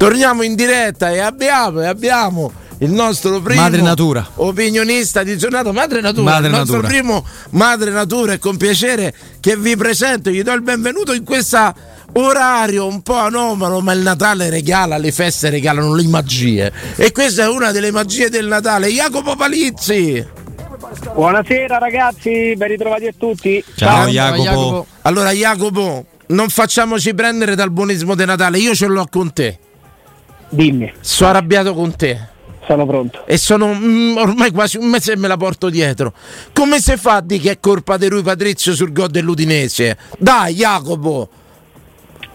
Torniamo in diretta e abbiamo, e abbiamo il nostro primo Madre Natura. opinionista di giornata Madre Natura, Madre il nostro Natura. primo Madre Natura e con piacere che vi presento, gli do il benvenuto in questo orario un po' anomalo, ma il Natale regala, le feste regalano le magie e questa è una delle magie del Natale, Jacopo Palizzi. Buonasera ragazzi, ben ritrovati a tutti. Ciao, Jacopo. Allora Jacopo, non facciamoci prendere dal buonismo di Natale, io ce l'ho con te, Dimmi, sono arrabbiato con te. sono pronto. e sono mm, ormai quasi un mese e me la porto dietro. Come si fa di che è colpa di lui Patrizio sul gol dell'Udinese? Dai, Jacopo!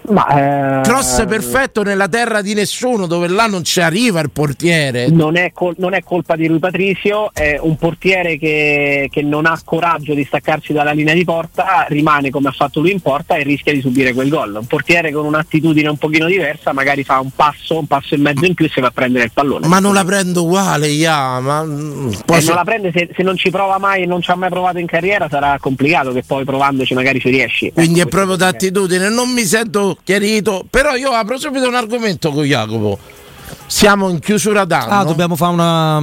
Ma, eh, Cross perfetto nella terra di nessuno, dove là non ci arriva il portiere. Non è, col- non è colpa di lui Patrizio, è un portiere che, che non ha coraggio di staccarsi dalla linea di porta, rimane come ha fatto lui in porta e rischia di subire quel gol. Un portiere con un'attitudine un pochino diversa magari fa un passo, un passo e mezzo in più e si va a prendere il pallone. Ma non la prendo uguale, ja, ma mm, poi E se- non la prende se, se non ci prova mai e non ci ha mai provato in carriera sarà complicato che poi provandoci magari ci riesci. quindi è Ecco, proprio questo d'attitudine. Non mi sento chiarito, però io apro subito un argomento con Jacopo. Siamo in chiusura d'anno Ah, dobbiamo fare una.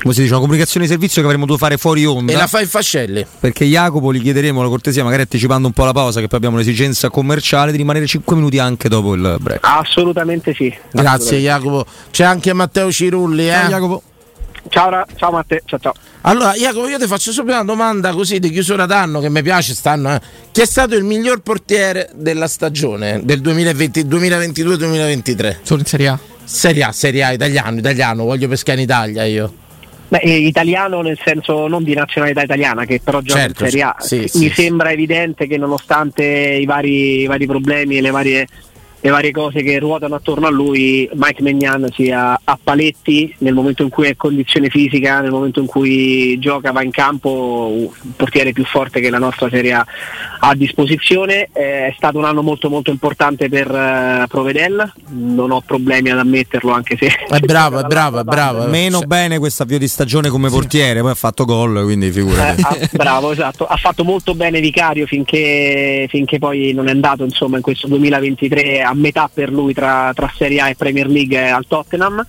come si dice, una comunicazione di servizio che avremmo dovuto fare fuori onda. e la fai in fascelli. Perché Jacopo gli chiederemo la cortesia, magari anticipando un po' la pausa, che poi abbiamo un'esigenza commerciale, di rimanere 5 minuti anche dopo il break. Assolutamente sì. Grazie Jacopo. C'è anche Matteo Cirulli, eh? Ciao, Jacopo. Ciao, ciao Matteo, ciao ciao. Allora, Jacopo, io ti faccio subito una domanda così di chiusura d'anno che mi piace stanno. Eh. Chi è stato il miglior portiere della stagione del 2020 2022-2023? Solo in Serie A. Serie A, Serie A, italiano, italiano, voglio pescare in Italia io. Beh, eh, italiano nel senso non di nazionalità italiana, che però gioca Certo, in Serie A. sì, Mi sì, sembra evidente che nonostante i vari, i vari problemi e le varie, le varie cose che ruotano attorno a lui, Mike Megnan sia a paletti nel momento in cui è in condizione fisica, nel momento in cui gioca, va in campo, un portiere più forte che la nostra Serie A ha a disposizione. Eh, è stato un anno molto molto importante per eh, Provedel, non ho problemi ad ammetterlo anche se... È bravo, è bravo, è bravo. Meno Cioè, bene questo avvio di stagione come portiere, poi ha fatto gol, quindi Eh, figurati. ha- bravo, esatto. Ha fatto molto bene Vicario finché, finché poi non è andato insomma, in questo 2023 a metà per lui tra, tra Serie A e Premier League al Tottenham.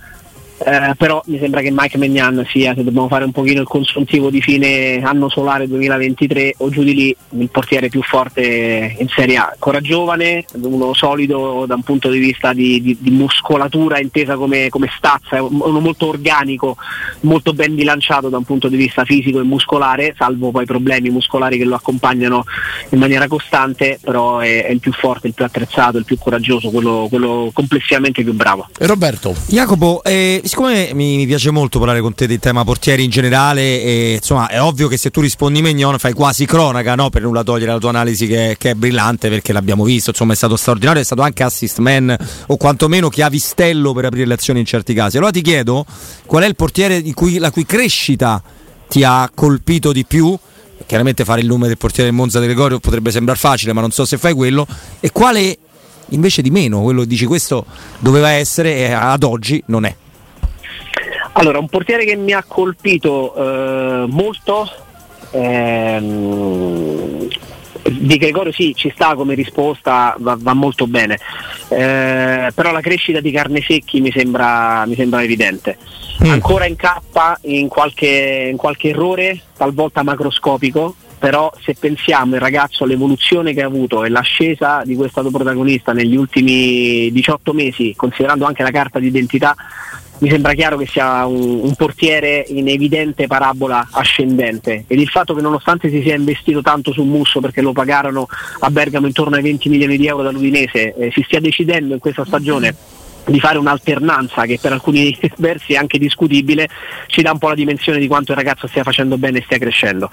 Eh, però mi sembra che Mike Megnan sia, se dobbiamo fare un pochino il consuntivo di fine anno solare 2023 o giù di lì, il portiere più forte in Serie A. Ancora giovane, uno solido da un punto di vista di, di- di muscolatura intesa come, come stazza, è uno molto organico, molto ben bilanciato da un punto di vista fisico e muscolare, salvo poi problemi muscolari che lo accompagnano in maniera costante, però è, è il più forte, il più attrezzato, il più coraggioso, quello, quello complessivamente più bravo. Roberto, Jacopo, eh, siccome mi, mi piace molto parlare con te del tema portieri in generale, e, insomma è ovvio che se tu rispondi Mignon fai quasi cronaca, no? per nulla togliere la tua analisi che, che è brillante perché l'abbiamo visto, insomma è stato straordinario, è stato anche assist man o quantomeno chiavistello per aprire le azioni in certi casi. Allora ti chiedo qual è il portiere cui, la cui crescita ti ha colpito di più? Chiaramente fare il nome del portiere del Monza De Gregorio potrebbe sembrare facile, ma non so se fai quello. E quale invece di meno, quello dici questo doveva essere e ad oggi non è. Allora, un portiere che mi ha colpito eh, molto, ehm, di Gregorio sì, ci sta come risposta, va, va molto bene, Eh, però la crescita di Carnesecchi mi sembra, mi sembra evidente. Ancora incappa in qualche, in qualche errore, talvolta macroscopico, però se pensiamo il ragazzo all'evoluzione che ha avuto e l'ascesa di questo protagonista negli ultimi 18 mesi, considerando anche la carta d'identità, mi sembra chiaro che sia un, un portiere in evidente parabola ascendente. Ed il fatto che nonostante si sia investito tanto su Musso perché lo pagarono a Bergamo intorno ai 20 milioni di euro dall'Udinese, eh, si stia decidendo in questa stagione di fare un'alternanza che per alcuni versi è anche discutibile, ci dà un po' la dimensione di quanto il ragazzo stia facendo bene e stia crescendo.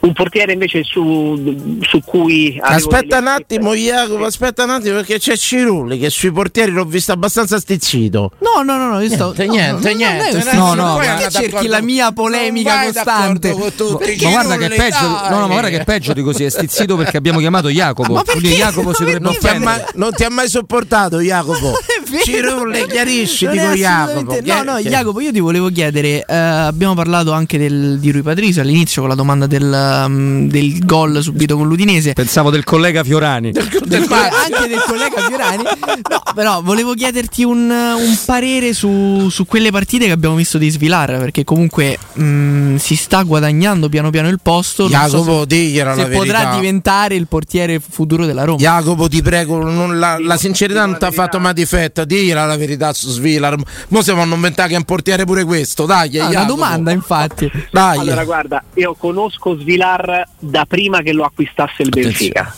Un portiere invece su, su cui... aspetta un attimo, Jacopo, aspetta un attimo perché c'è Cirulli che sui portieri l'ho visto abbastanza stizzito. No, no, no, no, io sto. Niente, no, niente, no, niente, No, no, perché cerchi la mia polemica costante. Ma guarda che peggio, no, no, ma guarda che è peggio di così, è stizzito perché abbiamo chiamato Jacopo. Ma Quindi perché? Jacopo si dovrebbe Non ti, ha mai, offendere. non ti ha mai sopportato, Jacopo. Vero. Cirulle, chiarisci, dico Jacopo. No, no, Che- che- Jacopo, io ti volevo chiedere, eh, abbiamo parlato anche del- di Rui Patricio all'inizio con la domanda del, um, del gol subito con l'Udinese. Pensavo del collega Fiorani. Del co- anche del collega Fiorani. No, però volevo chiederti un, un parere su, su quelle partite che abbiamo visto di Svilar, perché comunque mh, si sta guadagnando piano piano il posto. non so Jacopo, se- se verità. potrà diventare il portiere futuro della Roma. Jacopo, ti prego, non la, la sincerità non ti ha fatto mai difetto. Digliela la verità su Svilar. Mo si vanno a inventare che è un portiere pure questo. Dai, è una domanda, infatti. Dai. Allora, guarda, io conosco Svilar da prima che lo acquistasse il Benfica.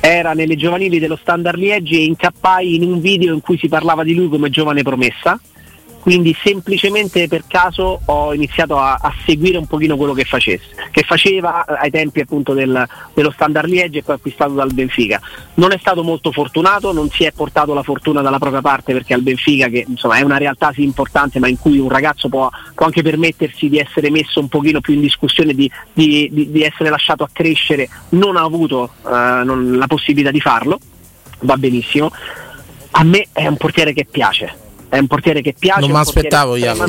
Era nelle giovanili dello Standard Liegi e incappai in un video in cui si parlava di lui come giovane promessa. Quindi semplicemente per caso ho iniziato a, a seguire un pochino quello che, facesse, che faceva eh, ai tempi appunto del- dello Standard Liegi e poi acquistato dal Benfica. Non è stato molto fortunato, non si è portato la fortuna dalla propria parte perché al Benfica, che insomma è una realtà sì importante, ma in cui un ragazzo può, può anche permettersi di essere messo un pochino più in discussione, di, di- di- di essere lasciato a crescere, non ha avuto eh, non- la possibilità di farlo, va benissimo. A me è un portiere che piace. È un portiere che piace. Non è mi aspettavo, Jacopo.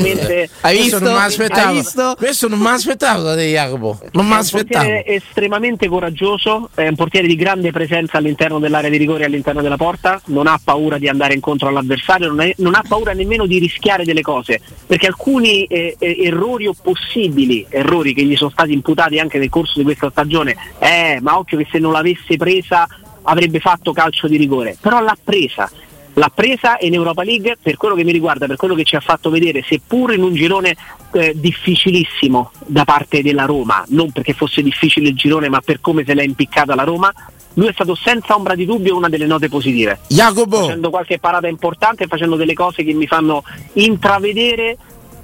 Hai visto? non mi Hai aspettavo. visto? Questo non mi aspettavo da te, Jacopo. Non mi è un aspettavo. portiere estremamente coraggioso, è un portiere di grande presenza all'interno dell'area di rigore e all'interno della porta, non ha paura di andare incontro all'avversario, non, è- non ha paura nemmeno di rischiare delle cose, perché alcuni eh, eh, errori o possibili errori che gli sono stati imputati anche nel corso di questa stagione, eh, ma occhio che se non l'avesse presa avrebbe fatto calcio di rigore, però l'ha presa. L'ha presa in Europa League per quello che mi riguarda, per quello che ci ha fatto vedere, seppur in un girone eh, difficilissimo da parte della Roma, non perché fosse difficile il girone, ma per come se l'è impiccata la Roma, lui è stato senza ombra di dubbio una delle note positive. Jacopo, Facendo qualche parata importante facendo delle cose che mi fanno intravedere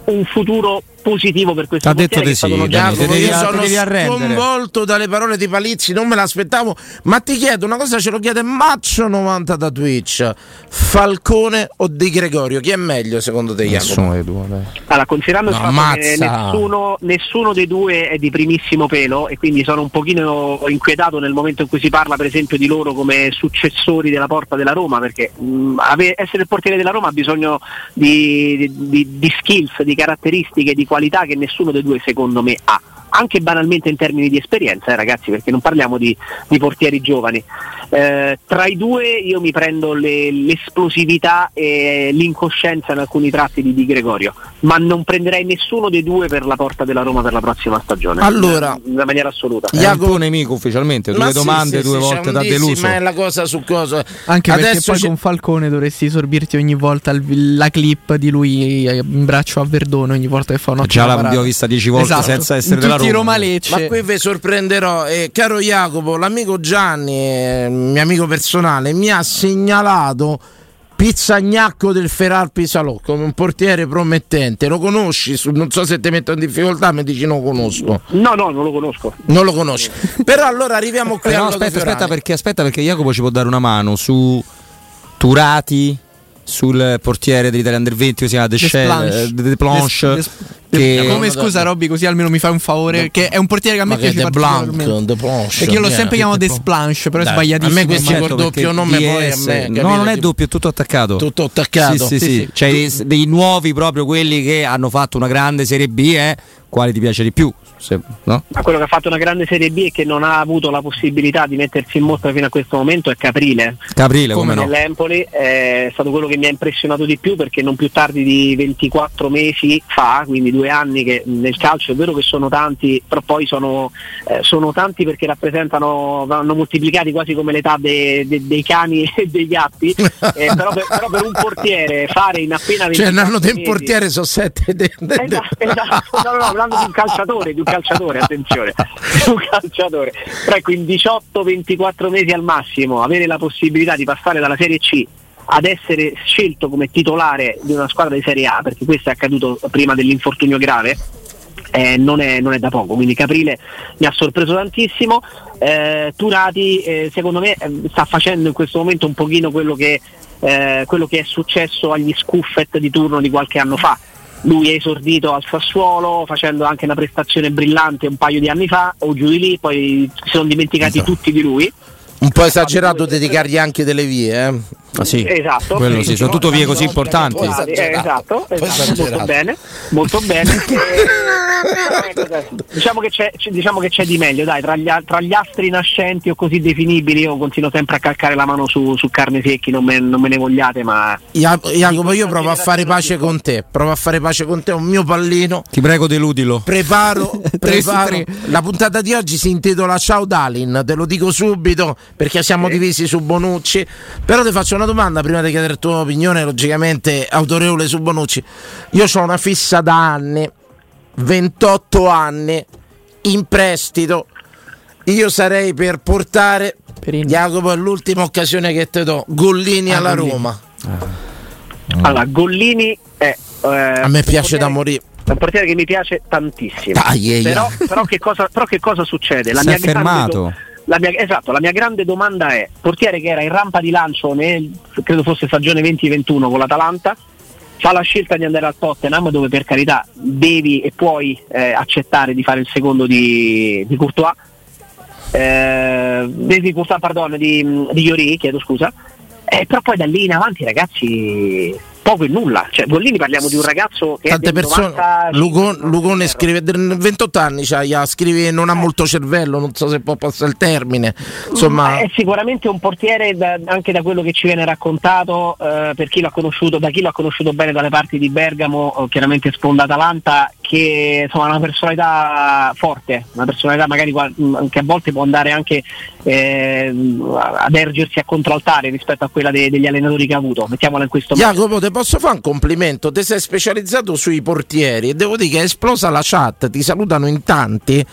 un futuro positivo per questo detto portiere di che è stato sì, te devi- io sono sconvolto dalle parole di Palizzi, non me l'aspettavo. Ma ti chiedo una cosa, ce lo chiede Maccio90 da Twitch: Falcone o Di Gregorio? Chi è meglio secondo te, Jacopo? Nessuno dei due. dai. Allora, considerando No, il fatto che ammazza. nessuno, nessuno dei due è di primissimo pelo e quindi sono un pochino inquietato nel momento in cui si parla per esempio di loro come successori della porta della Roma perché mh, essere il portiere della Roma ha bisogno di, di- di skills, di caratteristiche, di qualità che nessuno dei due secondo me ha anche banalmente in termini di esperienza, eh, ragazzi, perché non parliamo di, di portieri giovani. Eh, tra i due io mi prendo le- l'esplosività e l'incoscienza in alcuni tratti di Di Gregorio, ma non prenderei nessuno dei due per la porta della Roma per la prossima stagione. Allora- in maniera assoluta. Un tuo nemico ufficialmente, due Ma sì, domande, sì, due sì, volte da deluso. Ma è la cosa su cosa. Anche perché Adesso poi c'è- con Falcone dovresti sorbirti ogni volta il- la clip di lui eh, in braccio a Verdone ogni volta che fa una Già l'abbiamo vista dieci volte Esatto. senza essere In della Roma. Roma-Lecce. Ma qui vi sorprenderò, eh, caro Jacopo, l'amico Gianni, eh, mio amico personale, mi ha segnalato Pizzagnacco del Feral Pisalò come un portiere promettente. Lo conosci? Non so se ti metto in difficoltà, mi dici non lo conosco. No, no, non lo conosco. Non lo conosci. Però allora arriviamo qui Eh, no, aspetta, aspetta perché, aspetta perché Jacopo ci può dare una mano su Turati, sul portiere dell'Italia Under 20 che si chiama De Shell, Planche. eh, De Planche, che- Come No, scusa. Robby, così almeno mi fai un favore. Che è un portiere che a me piace De Blanc, particolarmente. De Planche, Perché io l'ho viene. sempre chiamato Desplanche, però è sbagliatissimo. a me questo col doppio nome poi a DS me, no, non è doppio, è tutto attaccato. Tutto attaccato. Sì, sì, Sì, sì. sì. C'è dei, dei nuovi proprio quelli che hanno fatto una grande Serie B, eh? quali ti piace di più? Se- no? Ma quello che ha fatto una grande Serie B e che non ha avuto la possibilità di mettersi in mostra fino a questo momento è Caprile. Caprile, come, no? Nell'Empoli è stato quello che mi ha impressionato di più perché non più tardi di 24 mesi fa, quindi due anni che nel calcio è vero che sono tanti, però poi sono, eh, sono tanti perché rappresentano, vanno moltiplicati quasi come l'età de- de- dei cani e dei gatti, eh, però, per, però per un portiere fare in appena 24 Cioè, un anno del portiere sono sette. de- de- Esatto, esatto. No, no, no, parlando di un calciatore, di un calciatore, attenzione, di un calciatore. Però ecco, in 18-24 mesi al massimo avere la possibilità di passare dalla Serie C ad essere scelto come titolare di una squadra di Serie A, perché questo è accaduto prima dell'infortunio grave, eh, non, è, non è da poco, quindi Caprile mi ha sorpreso tantissimo. Eh, Turati eh, secondo me eh, sta facendo in questo momento un pochino quello che, eh, quello che è successo agli Scuffet di turno di qualche anno fa. Lui è esordito al Sassuolo facendo anche una prestazione brillante un paio di anni fa o giù di lì, poi si sono dimenticati Esatto. tutti di lui Un po' esagerato dedicargli anche delle vie, eh? Ah, sì. Esatto, Quello sì, sono tutto vie così no, importanti. Eh, esatto, esatto, esagerato. molto bene, molto bene. Diciamo, che c'è, diciamo che c'è di meglio, dai, tra gli, tra gli astri nascenti o così definibili io continuo sempre a calcare la mano su, su carne secchi, non me, non me ne vogliate, ma Ja- Jacopo, io provo a fare pace con te. Provo a fare pace con te, è un mio pallino. Ti prego, deludilo. Preparo, preparo. La puntata di oggi si intitola Ciao Dalin, te lo dico subito perché siamo divisi su Bonucci. Però ti faccio una domanda prima di chiedere la tua opinione, logicamente autorevole su Bonucci. Io ho una fissa da anni, 28 anni, in prestito. Io sarei per portare Perini. Jacopo, è l'ultima occasione che te do. Gollini Ah, alla Gollini. Roma. allora Gollini è... eh, A me piace da morire. È un portiere che mi piace tantissimo. Dai, eia. però, però che cosa, però che cosa succede? Si è grande la mia, esatto, la mia grande domanda è: portiere che era in rampa di lancio nel credo fosse stagione 2021 con l'Atalanta, fa la scelta di andare al Tottenham, dove per carità devi e puoi eh, accettare di fare il secondo di, di Courtois. Eh, di Courtois, pardon, di, di Iori, chiedo scusa. Eh, però poi da lì in avanti, ragazzi, poco e nulla. Cioè, Gollini parliamo di un ragazzo che Tante persone. 95, Lugon- Lugone eh, scrive: 28 anni, c'ha, scrive non ha molto cervello, non so se può passare il termine. Insomma, Ma è sicuramente un portiere da- anche da quello che ci viene raccontato eh, per chi l'ha conosciuto, da chi l'ha conosciuto bene dalle parti di Bergamo, o chiaramente sponda Atalanta, che insomma ha una personalità forte, una personalità magari mh, che a volte può andare anche eh, ad ergersi a contraltare rispetto a quella de- degli allenatori che ha avuto, mettiamola in questo modo. Jacopo, ti posso fare un complimento? Ti sei specializzato sui portieri e devo dire che è esplosa la chat. Ti salutano in tanti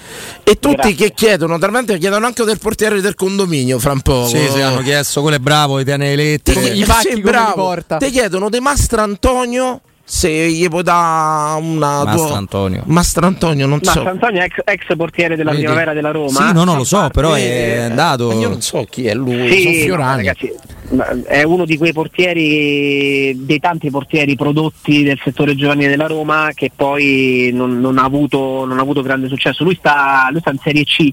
e tutti Grazie. che chiedono, talmente chiedono anche del portiere del condominio. Fra un po', Sì, sì, hanno chiesto, quello è bravo, ti tiene. Come gli pacchi, li bravo. porta. Ti chiedono di Mastro Antonio se gli puoi dare una Mastro tua- Antonio. Mastro Antonio, non Ma so. Antonio è ex, ex portiere della Vedi? primavera della Roma. Sì, no, no, lo so, parte- però è andato. Ma io non so chi è lui, Sì, no, Fiorani. ragazzi, ma è uno di quei portieri, dei tanti portieri prodotti del settore giovanile della Roma che poi non, non ha, avuto, non ha avuto grande successo. Lui sta, lui sta in Serie C,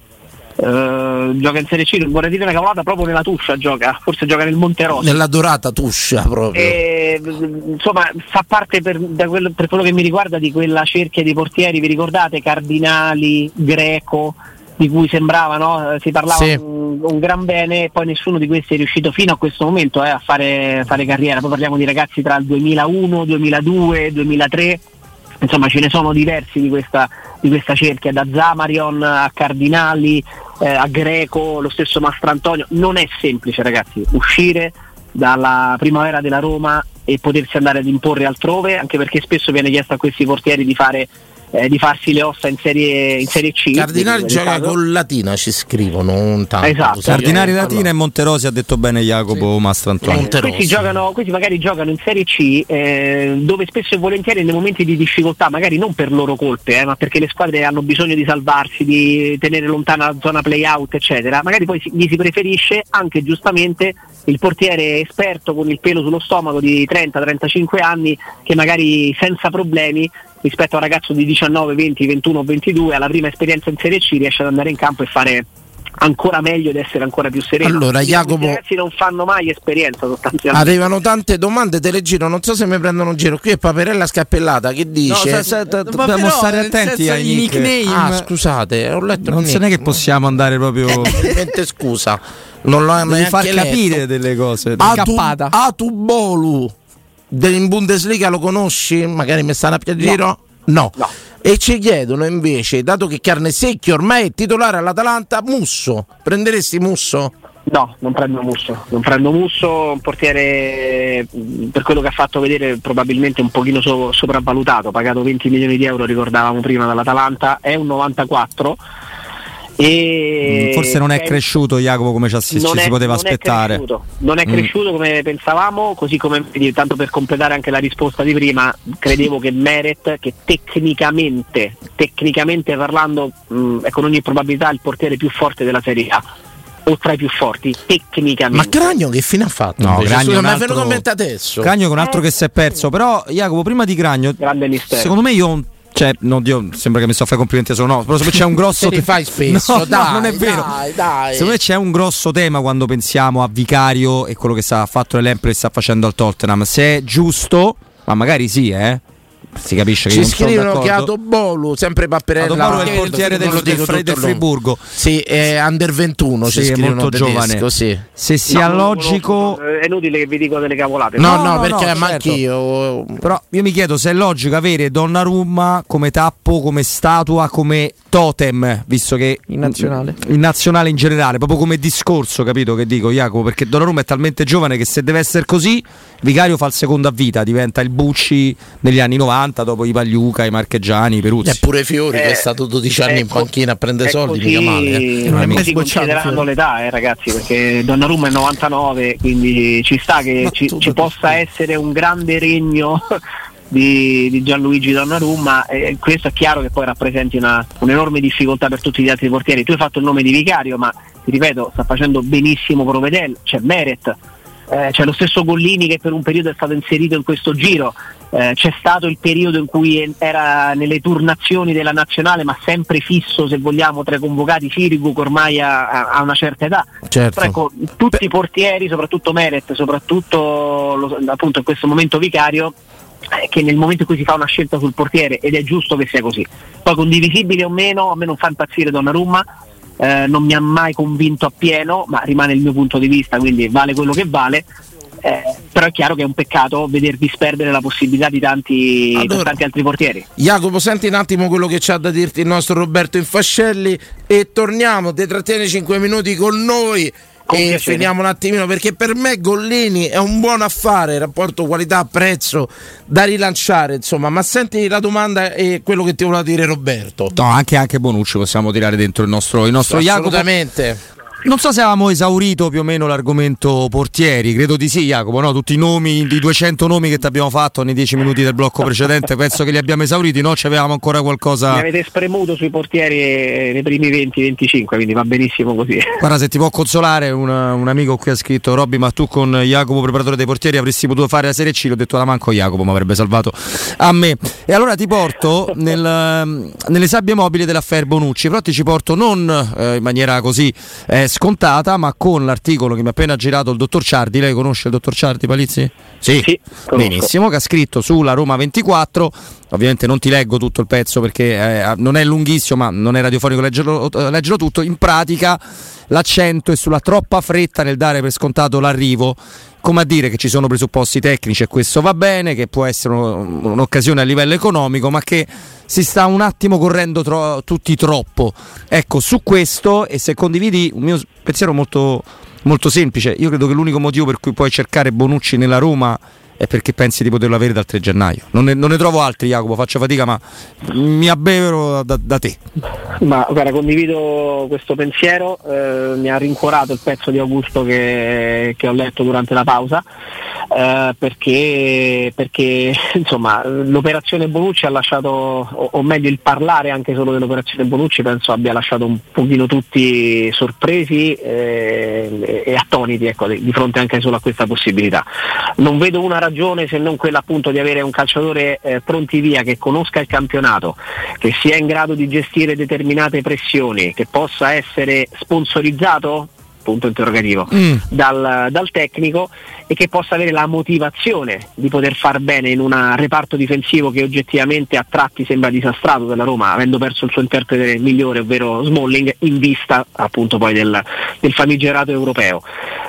eh, gioca in Serie C, vorrei dire una cavolata, proprio nella Tuscia gioca, forse gioca nel Monterosso. Nella dorata tuscia proprio. E, insomma fa parte per, da quello, per quello che mi riguarda di quella cerchia di portieri, vi ricordate Cardinali, Greco, di cui sembrava, no? Eh, si parlava Sì. un, un gran bene e poi nessuno di questi è riuscito fino a questo momento eh, a fare, fare carriera, poi parliamo di ragazzi tra il 2001, 2002, 2003. Insomma, ce ne sono diversi di questa, di questa cerchia, da Zamarion a Cardinali, eh, a Greco, lo stesso Mastrantonio. Non è semplice, ragazzi, uscire dalla primavera della Roma e potersi andare ad imporre altrove, anche perché spesso viene chiesto a questi portieri di, fare, eh, di farsi le ossa in serie, in serie C. Cardinali gioca caso. con Latina, ci scrivono un tanto. Esatto. Cardinali Allora, Latina e Monterosi ha detto bene Jacopo Mastro Antonio. Monte- questi, giocano, questi magari giocano in Serie C eh, dove spesso e volentieri nei momenti di difficoltà, magari non per loro colpe, eh, ma perché le squadre hanno bisogno di salvarsi, di tenere lontana la zona play-out, eccetera, magari poi si- gli si preferisce anche giustamente il portiere esperto con il pelo sullo stomaco di 30-35 anni che magari senza problemi rispetto a un ragazzo di 19, 20, 21, 22 alla prima esperienza in Serie C riesce ad andare in campo e fare ancora meglio ed essere ancora più sereno. Allora, Jacopo- questi ragazzi non fanno mai esperienza sostanzialmente. Arrivano tante domande, te le giro, non so se mi prendono in giro. Qui è Paperella Scappellata che No, dice... se- se- Ma dobbiamo però, stare attenti ai nickname. Ah, scusate, ho letto Non se nick. che possiamo andare proprio. Veramente scusa, non l'ho Devi neanche far letto. capire delle cose. Atu, Cappata. Atubolu in Bundesliga lo conosci? Magari mi stanno a a giro? No. No. E ci chiedono invece, dato che Carne Secchio ormai è titolare all'Atalanta, Musso. Prenderesti Musso? No, non prendo Musso, non prendo Musso, un portiere mh, per quello che ha fatto vedere probabilmente un pochino so- sopravvalutato, pagato 20 milioni di euro, ricordavamo prima dall'Atalanta, è un 94 e Mm, Forse non è cresciuto Jacopo come ci, ci non si è- poteva non è aspettare. cresciuto, non è Mm. cresciuto come pensavamo, così come tanto per completare anche la risposta di prima, credevo che Meret, che tecnicamente, tecnicamente parlando, mh, è con ogni probabilità il portiere più forte della Serie A, o tra i più forti, Ma tecnicamente. Cragno che fine ha fatto? No? Cragno Scusa, è è altro- venuto in mente adesso. Cragno con un altro che si è perso. Però, Jacopo, prima di Cragno, secondo me io cioè, no, Dio, sembra che mi sto a fare complimenti solo no, però se c'è un grosso te li fai spesso, no, dai, no, non è vero. Dai, dai. Secondo me c'è un grosso tema quando pensiamo a Vicario e quello che sta, ha fatto l'Empoli e sta facendo al Tottenham. Se è giusto, ma magari sì, eh si capisce che ci scrivono che. Adobolu sempre Papperella Adobolu è il portiere del, del, del tutto Friburgo sì è under 21 Sì, ci è scrivono molto tedesco, giovane. sì. se sia No, logico È inutile che vi dico delle cavolate. no No, no, no, perché no, ma certo. anch'io Però io mi chiedo se è logico avere Donnarumma come tappo, come statua, come totem, visto che In nazionale. in nazionale in generale, proprio come discorso, capito che dico Jacopo? Perché Donnarumma è talmente giovane che se deve essere così, Vicario fa il secondo a vita, diventa il Bucci degli anni 90, dopo i Pagliuca, i Marcheggiani, i Peruzzi. è pure Fiori che Eh, è stato 12 anni in ecco, panchina a prendere è soldi così- mica male eh. Non è sbocciato, considerando l'età, eh, ragazzi, perché Donnarumma è 99, quindi ci sta che ci, tu- ci possa essere un grande regno di, di Gianluigi Donnarumma e questo è chiaro che poi rappresenti una, un'enorme difficoltà per tutti gli altri portieri. Tu hai fatto il nome di Vicario, ma ti ripeto, sta facendo benissimo Provedel, c'è Meret. eh, c'è lo stesso Gollini che per un periodo è stato inserito in questo giro, eh, c'è stato il periodo in cui era nelle turnazioni della nazionale ma sempre fisso se vogliamo tra i convocati Sirigu che ormai ha, ha una certa età. certo Però ecco, tutti i portieri, soprattutto Meret, soprattutto lo- appunto in questo momento Vicario, eh, che nel momento in cui si fa una scelta sul portiere ed è giusto che sia così. Poi condivisibile o meno, a me non fa impazzire Donnarumma, eh, non mi ha mai convinto appieno, ma rimane il mio punto di vista, quindi vale quello che vale. Eh, però è chiaro che è un peccato veder disperdere la possibilità di tanti, Allora- tanti altri portieri. Jacopo, senti un attimo quello che c'ha da dirti il nostro Roberto Infascelli e torniamo, te trattieni 5 minuti con noi Con e piacere. finiamo un attimino perché per me Gollini è un buon affare, rapporto qualità-prezzo da rilanciare, insomma, ma senti la domanda e quello che ti voleva dire Roberto. No, anche, anche Bonucci possiamo tirare dentro il nostro, il nostro Jacopo. Assolutamente. Non so se avevamo esaurito più o meno l'argomento portieri, credo di sì Jacopo, no? tutti i nomi, i 200 nomi che ti abbiamo fatto nei 10 minuti del blocco precedente, penso che li abbiamo esauriti, no? Ci avevamo ancora Mi qualcosa... avete spremuto sui portieri eh, nei primi 20-25, quindi va benissimo così. Guarda, se ti può consolare, un, un amico qui ha scritto: Robby, ma tu con Jacopo, preparatore dei portieri, avresti potuto fare la Serie C. L'ho detto da manco Jacopo, mi avrebbe salvato a me. E allora ti porto nel, ehm, nelle sabbie mobili dell'affair Bonucci. Però ti ci porto non eh, in maniera così eh, scontata, ma con l'articolo che mi ha appena girato il dottor Ciardi. Lei conosce il dottor Ciardi, Palizzi? Sì, Sì, benissimo. Che ha scritto sulla Roma 24. Ovviamente non ti leggo tutto il pezzo perché eh, non è lunghissimo, ma non è radiofonico leggerlo, leggerlo tutto. In pratica l'accento è sulla troppa fretta nel dare per scontato l'arrivo, come a dire che ci sono presupposti tecnici e questo va bene, che può essere un- un'occasione a livello economico, ma che si sta un attimo correndo tro- tutti troppo. Ecco, su questo, e se condividi un mio pensiero molto, molto semplice, io credo che l'unico motivo per cui puoi cercare Bonucci nella Roma è perché pensi di poterlo avere dal 3 gennaio. Non ne, non ne trovo altri, Jacopo, faccio fatica, ma mi abbevero da, da te. Ma guarda, condivido questo pensiero, eh, mi ha rincuorato il pezzo di Augusto che, che ho letto durante la pausa, eh, perché, perché insomma, l'operazione Bonucci ha lasciato, o, o meglio il parlare anche solo dell'operazione Bonucci, penso abbia lasciato un pochino tutti sorpresi eh, e attoniti ecco, di, fronte anche solo a questa possibilità. Non vedo una ragione se non quella appunto di avere un calciatore eh, pronti via che conosca il campionato, che sia in grado di gestire determinate pressioni, che possa essere sponsorizzato punto interrogativo Mm. dal, dal tecnico e che possa avere la motivazione di poter far bene in un reparto difensivo che oggettivamente a tratti sembra disastrato della Roma, avendo perso il suo interprete migliore, ovvero Smalling, in vista appunto poi del, del famigerato europeo.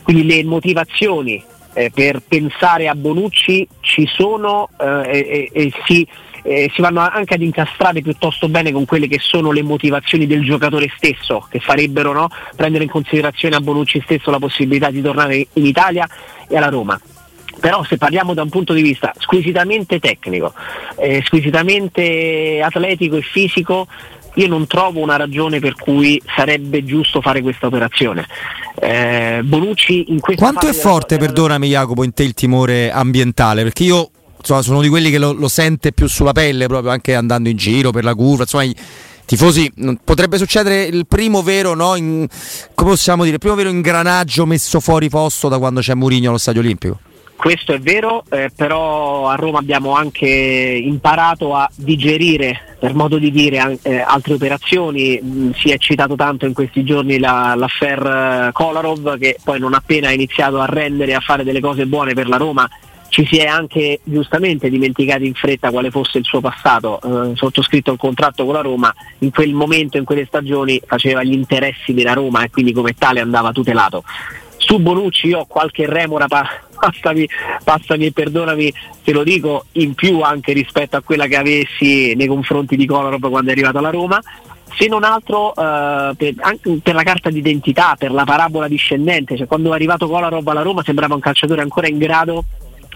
Quindi le motivazioni eh, per pensare a Bonucci ci sono eh, e, e- e si, eh, si vanno anche ad incastrare piuttosto bene con quelle che sono le motivazioni del giocatore stesso, che farebbero no, prendere in considerazione a Bonucci stesso la possibilità di tornare in Italia e alla Roma. Però se parliamo da un punto di vista squisitamente tecnico, eh, squisitamente atletico e fisico, io non trovo una ragione per cui sarebbe giusto fare questa operazione. Eh, Bonucci in questa Quanto è forte, della- perdonami Jacopo, in te il timore ambientale? Perché io insomma, sono di quelli che lo, lo sente più sulla pelle, proprio anche andando in giro per la curva, insomma i tifosi potrebbe succedere il primo vero, no, in- come possiamo dire, il primo vero ingranaggio messo fuori posto da quando c'è Mourinho allo Stadio Olimpico. questo è vero, eh, però a Roma abbiamo anche imparato a digerire, per modo di dire, eh, altre operazioni. Mm, si è citato tanto in questi giorni la, l'affair eh, Kolarov che poi non appena iniziato a rendere a fare delle cose buone per la Roma ci si è anche giustamente dimenticati in fretta quale fosse il suo passato, eh, sottoscritto il contratto con la Roma, in quel momento, in quelle stagioni faceva gli interessi della Roma e quindi come tale andava tutelato. Su Bonucci io ho qualche remora, passami, passami e perdonami te lo dico, in più anche rispetto a quella che avessi nei confronti di Kolarov quando è arrivato alla Roma, se non altro eh, per, anche per la carta d'identità, per la parabola discendente, cioè quando è arrivato Kolarov alla Roma sembrava un calciatore ancora in grado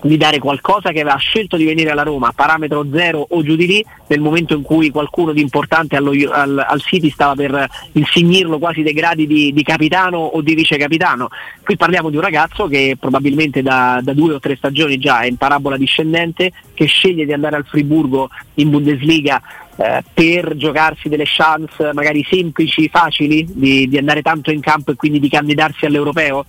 di dare qualcosa che aveva scelto di venire alla Roma, parametro zero o giù di lì, nel momento in cui qualcuno di importante allo, al, al, City stava per insignirlo quasi dei gradi di, di, capitano o di vice capitano. Qui parliamo di un ragazzo che probabilmente da, da, due o tre stagioni già è in parabola discendente, che sceglie di andare al Friburgo in Bundesliga eh, per giocarsi delle chance magari semplici, facili, di, di andare tanto in campo e quindi di candidarsi all'europeo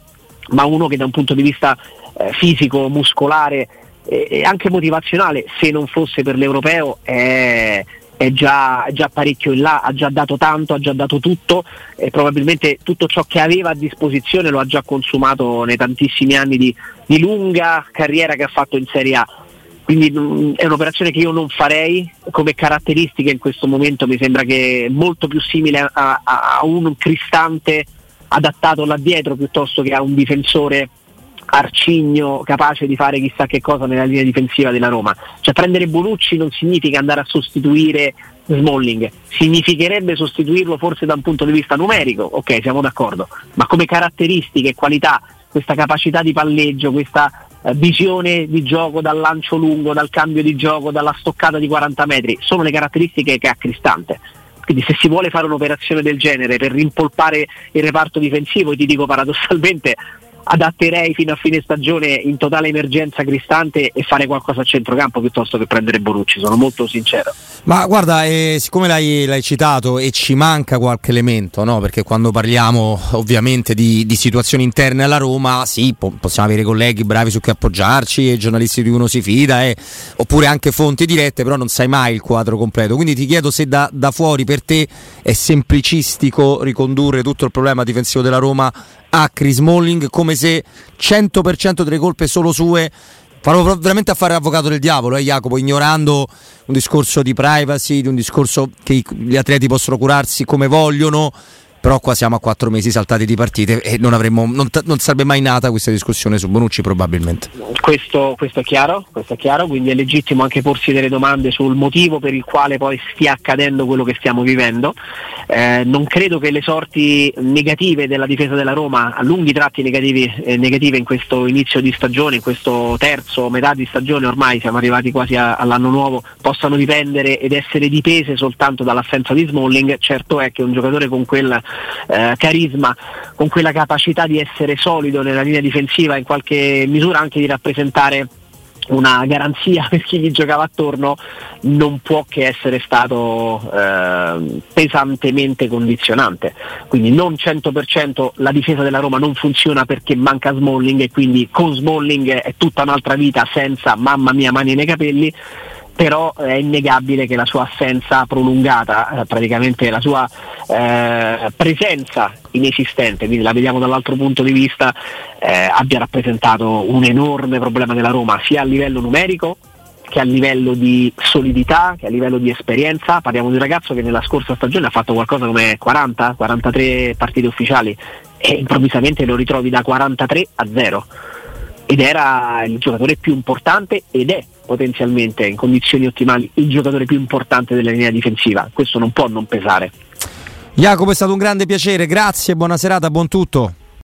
ma uno che da un punto di vista eh, fisico, muscolare e, e, anche motivazionale, se non fosse per l'europeo, è, è, già, è, già, parecchio in là, ha già dato tanto, ha già dato tutto e probabilmente tutto ciò che aveva a disposizione lo ha già consumato nei tantissimi anni di, di lunga carriera che ha fatto in Serie A. Quindi mh, mm, è un'operazione che io non farei, come caratteristiche in questo momento mi sembra che è molto più simile a, a, a un cristante adattato là dietro piuttosto che a un difensore arcigno capace di fare chissà che cosa nella linea difensiva della Roma. Cioè prendere Bonucci non significa andare a sostituire Smalling, significherebbe sostituirlo forse da un punto di vista numerico, ok siamo d'accordo, ma come caratteristiche, qualità, questa capacità di palleggio, questa eh, visione di gioco dal lancio lungo, dal cambio di gioco, dalla stoccata di 40 metri, sono le caratteristiche che ha Cristante. Quindi se si vuole fare un'operazione del genere per rimpolpare il reparto difensivo, ti dico paradossalmente adatterei fino a fine stagione in totale emergenza Cristante e fare qualcosa a centrocampo piuttosto che prendere Bonucci, sono molto sincero. Ma guarda, eh, siccome l'hai, l'hai, citato e ci manca qualche elemento, no? perché quando parliamo ovviamente di, di, situazioni interne alla Roma, sì, po- possiamo avere colleghi bravi su cui appoggiarci e giornalisti di uno si fida, eh, oppure anche fonti dirette, però non sai mai il quadro completo. Quindi ti chiedo se da, da fuori per te è semplicistico ricondurre tutto il problema difensivo della Roma a Chris Molling come se 100% delle colpe solo sue. Farò veramente a fare l'avvocato del diavolo, eh, Jacopo, ignorando un discorso di privacy, di un discorso che gli atleti possono curarsi come vogliono, però qua siamo a quattro mesi saltati di partite e non, avremmo, non, non sarebbe mai nata questa discussione su Bonucci probabilmente. Questo, questo, è chiaro, questo, è chiaro, quindi è legittimo anche porsi delle domande sul motivo per il quale poi stia accadendo quello che stiamo vivendo. Eh, non credo che le sorti negative della difesa della Roma, a lunghi tratti negativi, eh, negative in questo inizio di stagione, in questo terzo, metà di stagione ormai siamo arrivati quasi a, all'anno nuovo, possano dipendere ed essere dipese soltanto dall'assenza di Smalling. Certo è che un giocatore con quel eh, carisma, con quella capacità di essere solido nella linea difensiva, in qualche misura anche di rappresentare una garanzia per chi gli giocava attorno non può che essere stato eh, pesantemente condizionante. Quindi non 100% la difesa della Roma non funziona perché manca Smalling e quindi con Smalling è tutta un'altra vita senza mamma mia mani nei capelli però è innegabile che la sua assenza prolungata, eh, praticamente la sua eh, presenza inesistente, quindi la vediamo dall'altro punto di vista, eh, abbia rappresentato un enorme problema della Roma, sia a livello numerico che a livello di solidità, che a livello di esperienza. Parliamo di un ragazzo che nella scorsa stagione ha fatto qualcosa come 40-43 partite ufficiali e improvvisamente lo ritrovi da 43 a 0 ed era il giocatore più importante ed è potenzialmente in condizioni ottimali il giocatore più importante della linea difensiva. Questo non può non pesare. Jacopo è stato un grande piacere, grazie, buona serata, buon tutto.